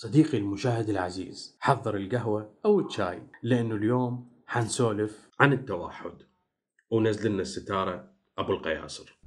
صديقي المشاهد العزيز حضر القهوة أو الشاي لأنه اليوم حنسولف عن التوحد. ونزل لنا الستارة أبو القياصر.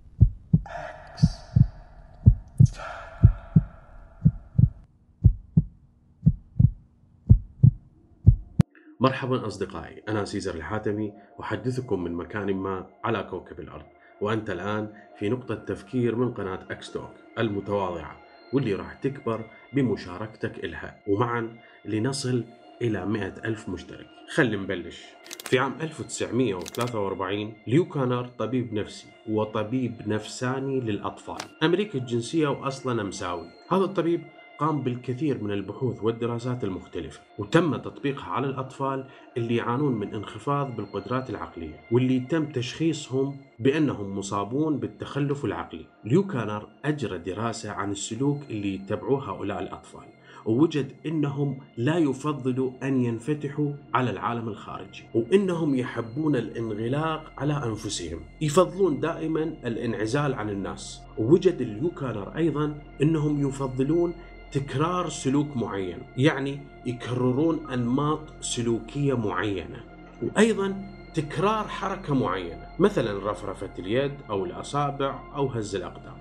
مرحبا أصدقائي أنا سيزر الحاتمي أحدثكم من مكان ما على كوكب الأرض. وأنت الآن في نقطة تفكير من قناة أكستوك المتواضعة. واللي راح تكبر بمشاركتك إلها. ومعا لنصل إلى مئة ألف مشترك. خلي نبلش. في عام 1943 ليو كانر طبيب نفسي وطبيب نفساني للأطفال. أمريكي الجنسية وأصلا نمساوي هذا الطبيب قام بالكثير من البحوث والدراسات المختلفة وتم تطبيقها على الأطفال اللي يعانون من انخفاض بالقدرات العقلية واللي تم تشخيصهم بأنهم مصابون بالتخلف العقلي. ليو كانر أجرى دراسة عن السلوك اللي يتبعوه هؤلاء الأطفال ووجد إنهم لا يفضلوا أن ينفتحوا على العالم الخارجي وإنهم يحبون الانغلاق على أنفسهم. يفضلون دائما الانعزال عن الناس. ووجد اليوكانر أيضا إنهم يفضلون تكرار سلوك معين يعني يكررون أنماط سلوكية معينة. وأيضا تكرار حركة معينة مثلا رفرفة اليد أو الأصابع أو هز الأقدام.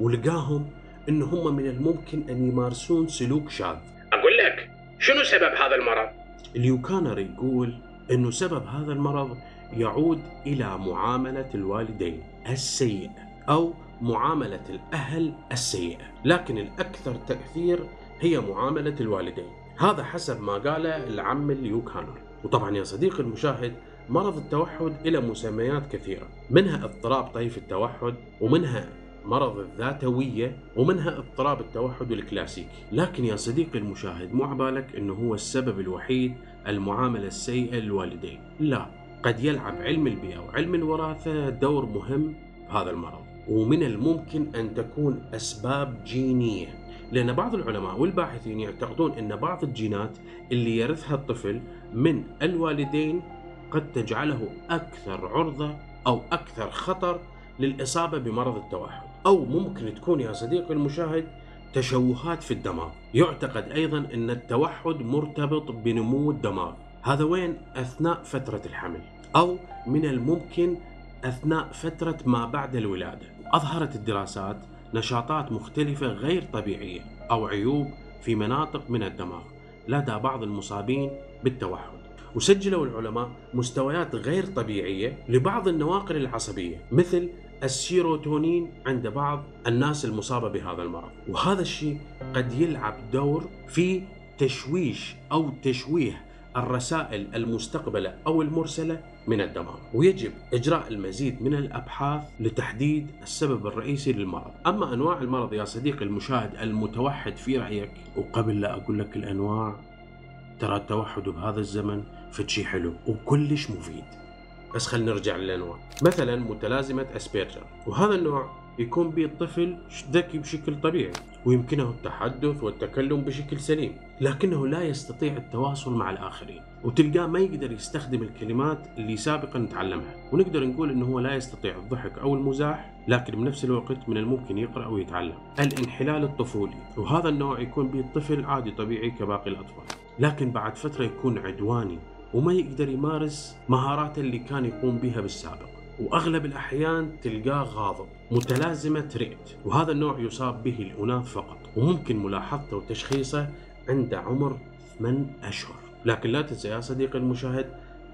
ولقاهم إن هم من الممكن أن يمارسون سلوك شاذ. أقول لك شنو سبب هذا المرض؟ اليوكانر يقول إنه سبب هذا المرض يعود إلى معاملة الوالدين السيئة أو معاملة الأهل السيئة، لكن الأكثر تأثير هي معاملة الوالدين، هذا حسب ما قاله العم اليوكانر، وطبعا يا صديقي المشاهد مرض التوحد له مسميات كثيرة، منها اضطراب طيف التوحد ومنها مرض الذاتوية ومنها اضطراب التوحد الكلاسيكي. لكن يا صديقي المشاهد مو عبالك إنه هو السبب الوحيد المعاملة السيئة للوالدين؟ لا قد يلعب علم البيئة وعلم الوراثة دور مهم بهذا المرض. ومن الممكن أن تكون أسباب جينية. لأن بعض العلماء والباحثين يعتقدون أن بعض الجينات اللي يرثها الطفل من الوالدين قد تجعله أكثر عرضة أو أكثر خطر للإصابة بمرض التوحد. أو ممكن تكون يا صديقي المشاهد تشوهات في الدماغ. يعتقد أيضا أن التوحد مرتبط بنمو الدماغ. هذا وين؟ أثناء فترة الحمل. أو من الممكن أثناء فترة ما بعد الولادة أظهرت الدراسات نشاطات مختلفة غير طبيعية أو عيوب في مناطق من الدماغ لدى بعض المصابين بالتوحد. وسجلوا العلماء مستويات غير طبيعية لبعض النواقل العصبية مثل السيروتونين عند بعض الناس المصابة بهذا المرض. وهذا الشيء قد يلعب دور في تشويش أو تشويه الرسائل المستقبلة أو المرسلة من الدماغ ويجب إجراء المزيد من الأبحاث لتحديد السبب الرئيسي للمرض. أما أنواع المرض يا صديقي المشاهد المتوحد في رأيك وقبل لا أقول لك الأنواع ترى التوحد بهذا الزمن فتشي حلو وكلش مفيد. بس خلينا نرجع للأنواع. مثلا متلازمة أسبيرجر وهذا النوع يكون به الطفل ذكي بشكل طبيعي ويمكنه التحدث والتكلم بشكل سليم لكنه لا يستطيع التواصل مع الآخرين وتلقاه ما يقدر يستخدم الكلمات اللي سابقا تعلمها. ونقدر نقول إنه هو لا يستطيع الضحك أو المزاح لكن بنفس الوقت من الممكن يقرأ ويتعلم. الانحلال الطفولي وهذا النوع يكون به الطفل عادي طبيعي كباقي الأطفال. لكن بعد فترة يكون عدواني وما يقدر يمارس مهاراته اللي كان يقوم بها بالسابق. وأغلب الأحيان تلقاه غاضب متلازمة رئت وهذا النوع يصاب به الأناث فقط وممكن ملاحظته وتشخيصه عند عمر 8 أشهر. لكن لا تنسى يا صديقي المشاهد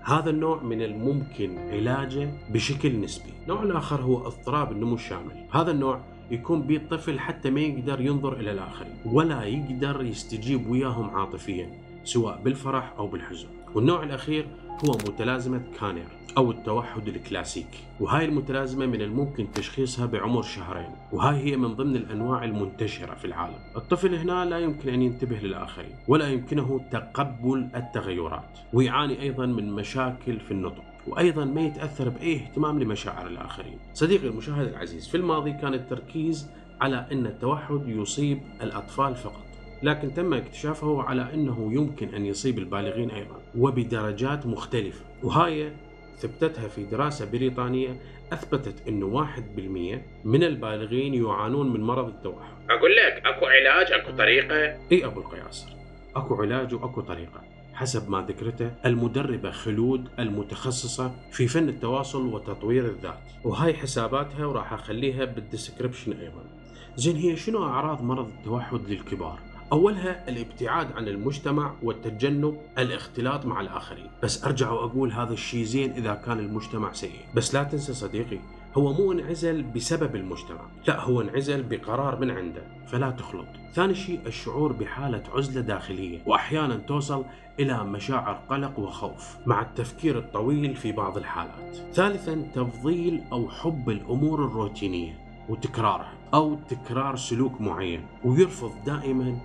هذا النوع من الممكن علاجه بشكل نسبي. نوع الآخر هو اضطراب النمو الشامل. هذا النوع يكون به الطفل حتى ما يقدر ينظر إلى الآخرين ولا يقدر يستجيب وياهم عاطفيا. سواء بالفرح أو بالحزن. والنوع الأخير هو متلازمة كانير أو التوحد الكلاسيكي وهاي المتلازمة من الممكن تشخيصها بعمر شهرين. وهاي هي من ضمن الأنواع المنتشرة في العالم. الطفل هنا لا يمكن أن ينتبه للآخرين ولا يمكنه تقبل التغيرات. ويعاني أيضا من مشاكل في النطق وأيضا ما يتأثر بأي اهتمام لمشاعر الآخرين. صديقي المشاهد العزيز، في الماضي كان التركيز على أن التوحد يصيب الأطفال فقط، لكن تم اكتشافه على أنه يمكن أن يصيب البالغين أيضا وبدرجات مختلفة. وهاي ثبتتها في دراسة بريطانية أثبتت إنه 1% من البالغين يعانون من مرض التوحد. أقول لك أكو علاج أكو طريقة. إي أبو القياصر أكو علاج وأكو طريقة. حسب ما ذكرته المدربة خلود المتخصصة في فن التواصل وتطوير الذات. وهاي حساباتها وراح أخليها بالديسكربشن أيضا. زين هي شنو أعراض مرض التوحد للكبار؟ أولها الابتعاد عن المجتمع والتجنب الاختلاط مع الآخرين. بس أرجع وأقول هذا الشيء زين إذا كان المجتمع سيء. بس لا تنسى صديقي هو مو انعزل بسبب المجتمع. لا هو انعزل بقرار من عنده. فلا تخلط. ثاني شيء الشعور بحالة عزلة داخلية. وأحيانا توصل إلى مشاعر قلق وخوف مع التفكير الطويل في بعض الحالات. ثالثا تفضيل أو حب الأمور الروتينية وتكرارها أو تكرار سلوك معين. ويرفض دائما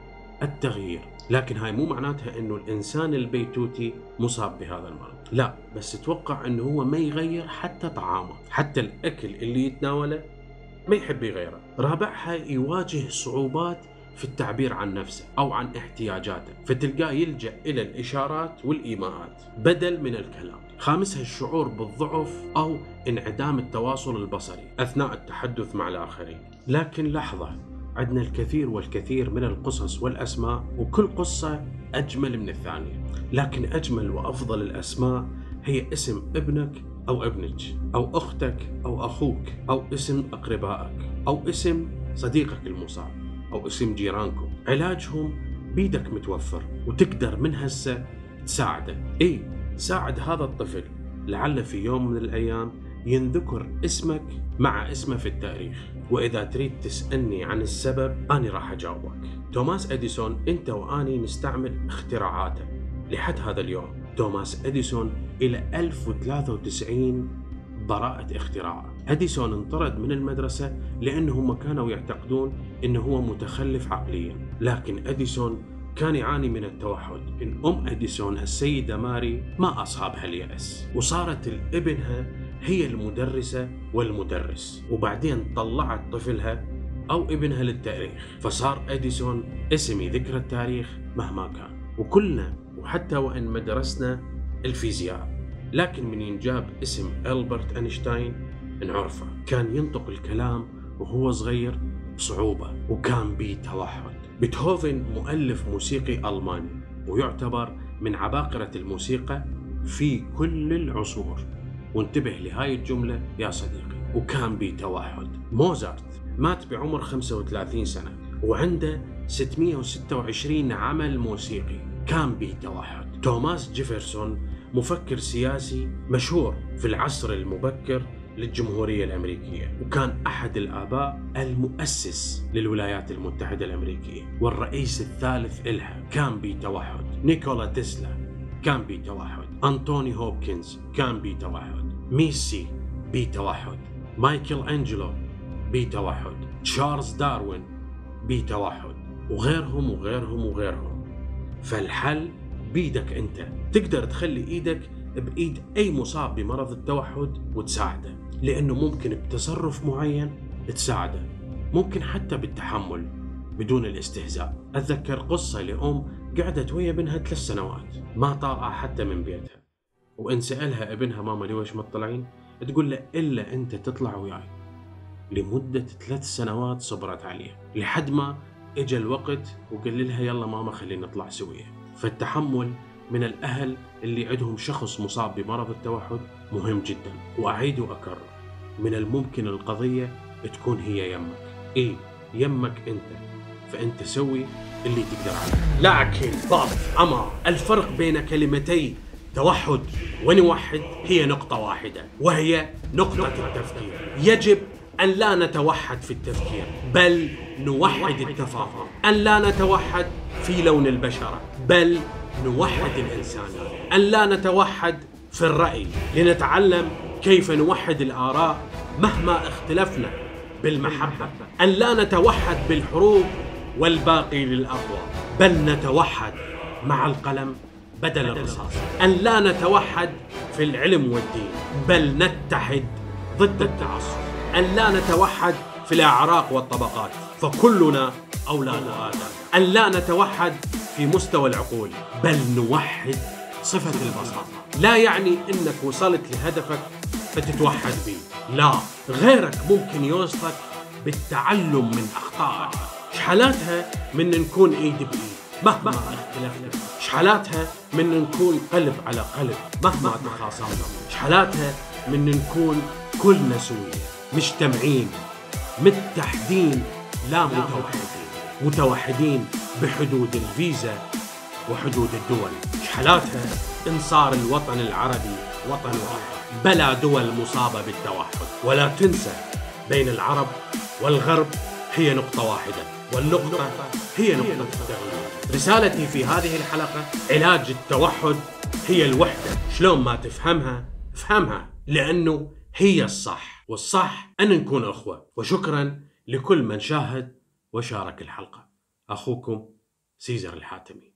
التغيير. لكن هاي مو معناتها إنه الإنسان البيتوتي مصاب بهذا المرض. لا بس أتوقع إنه هو ما يغير حتى طعامه. حتى الأكل اللي يتناوله ما يحب يغيره. رابعها يواجه صعوبات في التعبير عن نفسه أو عن احتياجاته فتلقاه يلجأ إلى الإشارات والإيماءات بدل من الكلام. خامسها الشعور بالضعف أو انعدام التواصل البصري أثناء التحدث مع الآخرين. لكن لحظة عندنا الكثير والكثير من القصص والأسماء وكل قصة أجمل من الثانية. لكن أجمل وأفضل الأسماء هي اسم ابنك أو ابنك أو أختك أو أخوك أو اسم أقربائك أو اسم صديقك المصاب أو اسم جيرانكم. علاجهم بيدك متوفر وتقدر من هسه تساعده. اي ساعد هذا الطفل. لعل في يوم من الأيام ينذكر اسمك مع اسمه في التاريخ. وإذا تريد تسألني عن السبب أنا راح أجاوبك. توماس أديسون أنت وأني نستعمل اختراعاته. لحد هذا اليوم توماس أديسون إلى 1093 براءة اختراع. أديسون انطرد من المدرسة لأنهم كانوا يعتقدون أنه هو متخلف عقليا. لكن أديسون كان يعاني من التوحد. إن أم أديسون السيدة ماري ما أصابها اليأس. وصارت لابنها هي المدرسة والمدرس. وبعدين طلعت طفلها أو ابنها للتاريخ. فصار أديسون اسم يذكر التاريخ مهما كان. وكلنا وحتى وإن ما درسنا الفيزياء. لكن من ينجاب اسم ألبرت أينشتاين نعرفه كان ينطق الكلام وهو صغير بصعوبة. وكان بيه توحد بيتهوفن مؤلف موسيقي ألماني. ويعتبر من عباقرة الموسيقى في كل العصور. وانتبه لهاي الجملة يا صديقي. وكان بي توحد موزارت مات بعمر 35 سنة وعنده 626 عمل موسيقي. كان به توحد توماس جيفرسون مفكر سياسي مشهور في العصر المبكر للجمهورية الأمريكية وكان أحد الآباء المؤسس للولايات المتحدة الأمريكية والرئيس الثالث إلها. كان بتوحد نيكولا تسلا كان بتوحد أنتوني هوبكنز كان بتوحد ميسي بتوحد مايكل أنجلو بتوحد تشارلز داروين بتوحد وغيرهم وغيرهم وغيرهم. فالحل بيدك أنت. تقدر تخلي إيدك بإيد أي مصاب بمرض التوحد وتساعده لأنه ممكن بتصرف معين تساعده. ممكن حتى بالتحمل بدون الاستهزاء. أتذكر قصة لأم قعدت ويا ابنها ثلاث سنوات ما طالعة حتى من بيتها. وإن سألها ابنها ماما ليش ما تطلعين تقول له إلا أنت تطلع وياي. لمدة ثلاث سنوات صبرت عليه لحد ما اجى الوقت وقال لها يلا ماما خلينا نطلع سوية. فالتحمل من الأهل اللي عندهم شخص مصاب بمرض التوحد مهم جدا وأعيد وأكرر. من الممكن القضية تكون هي يمك. إيه يمك أنت. فأنت سوي اللي تقدر عليه. لكن ضابط أما الفرق بين كلمتي توحد ونوحد هي نقطة واحدة وهي نقطة التفكير. يجب أن لا نتوحد في التفكير بل نوحد التفاهم. أن لا نتوحد في لون البشرة بل نوحد الإنسان. أن لا نتوحد في الرأي لنتعلم كيف نوحد الآراء مهما اختلفنا بالمحبة. أن لا نتوحد بالحروب والباقي للأقوى بل نتوحد مع القلم بدل الرصاص. أن لا نتوحد في العلم والدين بل نتحد ضد التعصب. أن لا نتوحد في الأعراق والطبقات فكلنا أولاد آدم. أن لا نتوحد في مستوى العقول بل نوحد صفة البساطة لا يعني أنك وصلت لهدفك فتتوحد به. لا غيرك ممكن يوصلك بالتعلم من أخطائك. شحالاتها من نكون ايد بايد مهما اختلفنا شحالاتها من نكون قلب على قلب مهما تخاصمنا. شحالاتها من نكون كلنا سوية مجتمعين متحدين لا متوحدين. متوحدين بحدود الفيزا وحدود الدول. شحالاتها إن صار الوطن العربي وطن واحد. بلا دول مصابة بالتوحد. ولا تنسى بين العرب والغرب هي نقطة واحدة والنقطة هي نقطة التغيير. رسالتي في هذه الحلقة علاج التوحد هي الوحدة. شلون ما تفهمها افهمها لأنه هي الصح. والصح أن نكون أخوة. وشكرا لكل من شاهد وشارك الحلقة. أخوكم سيزر الحاتمي.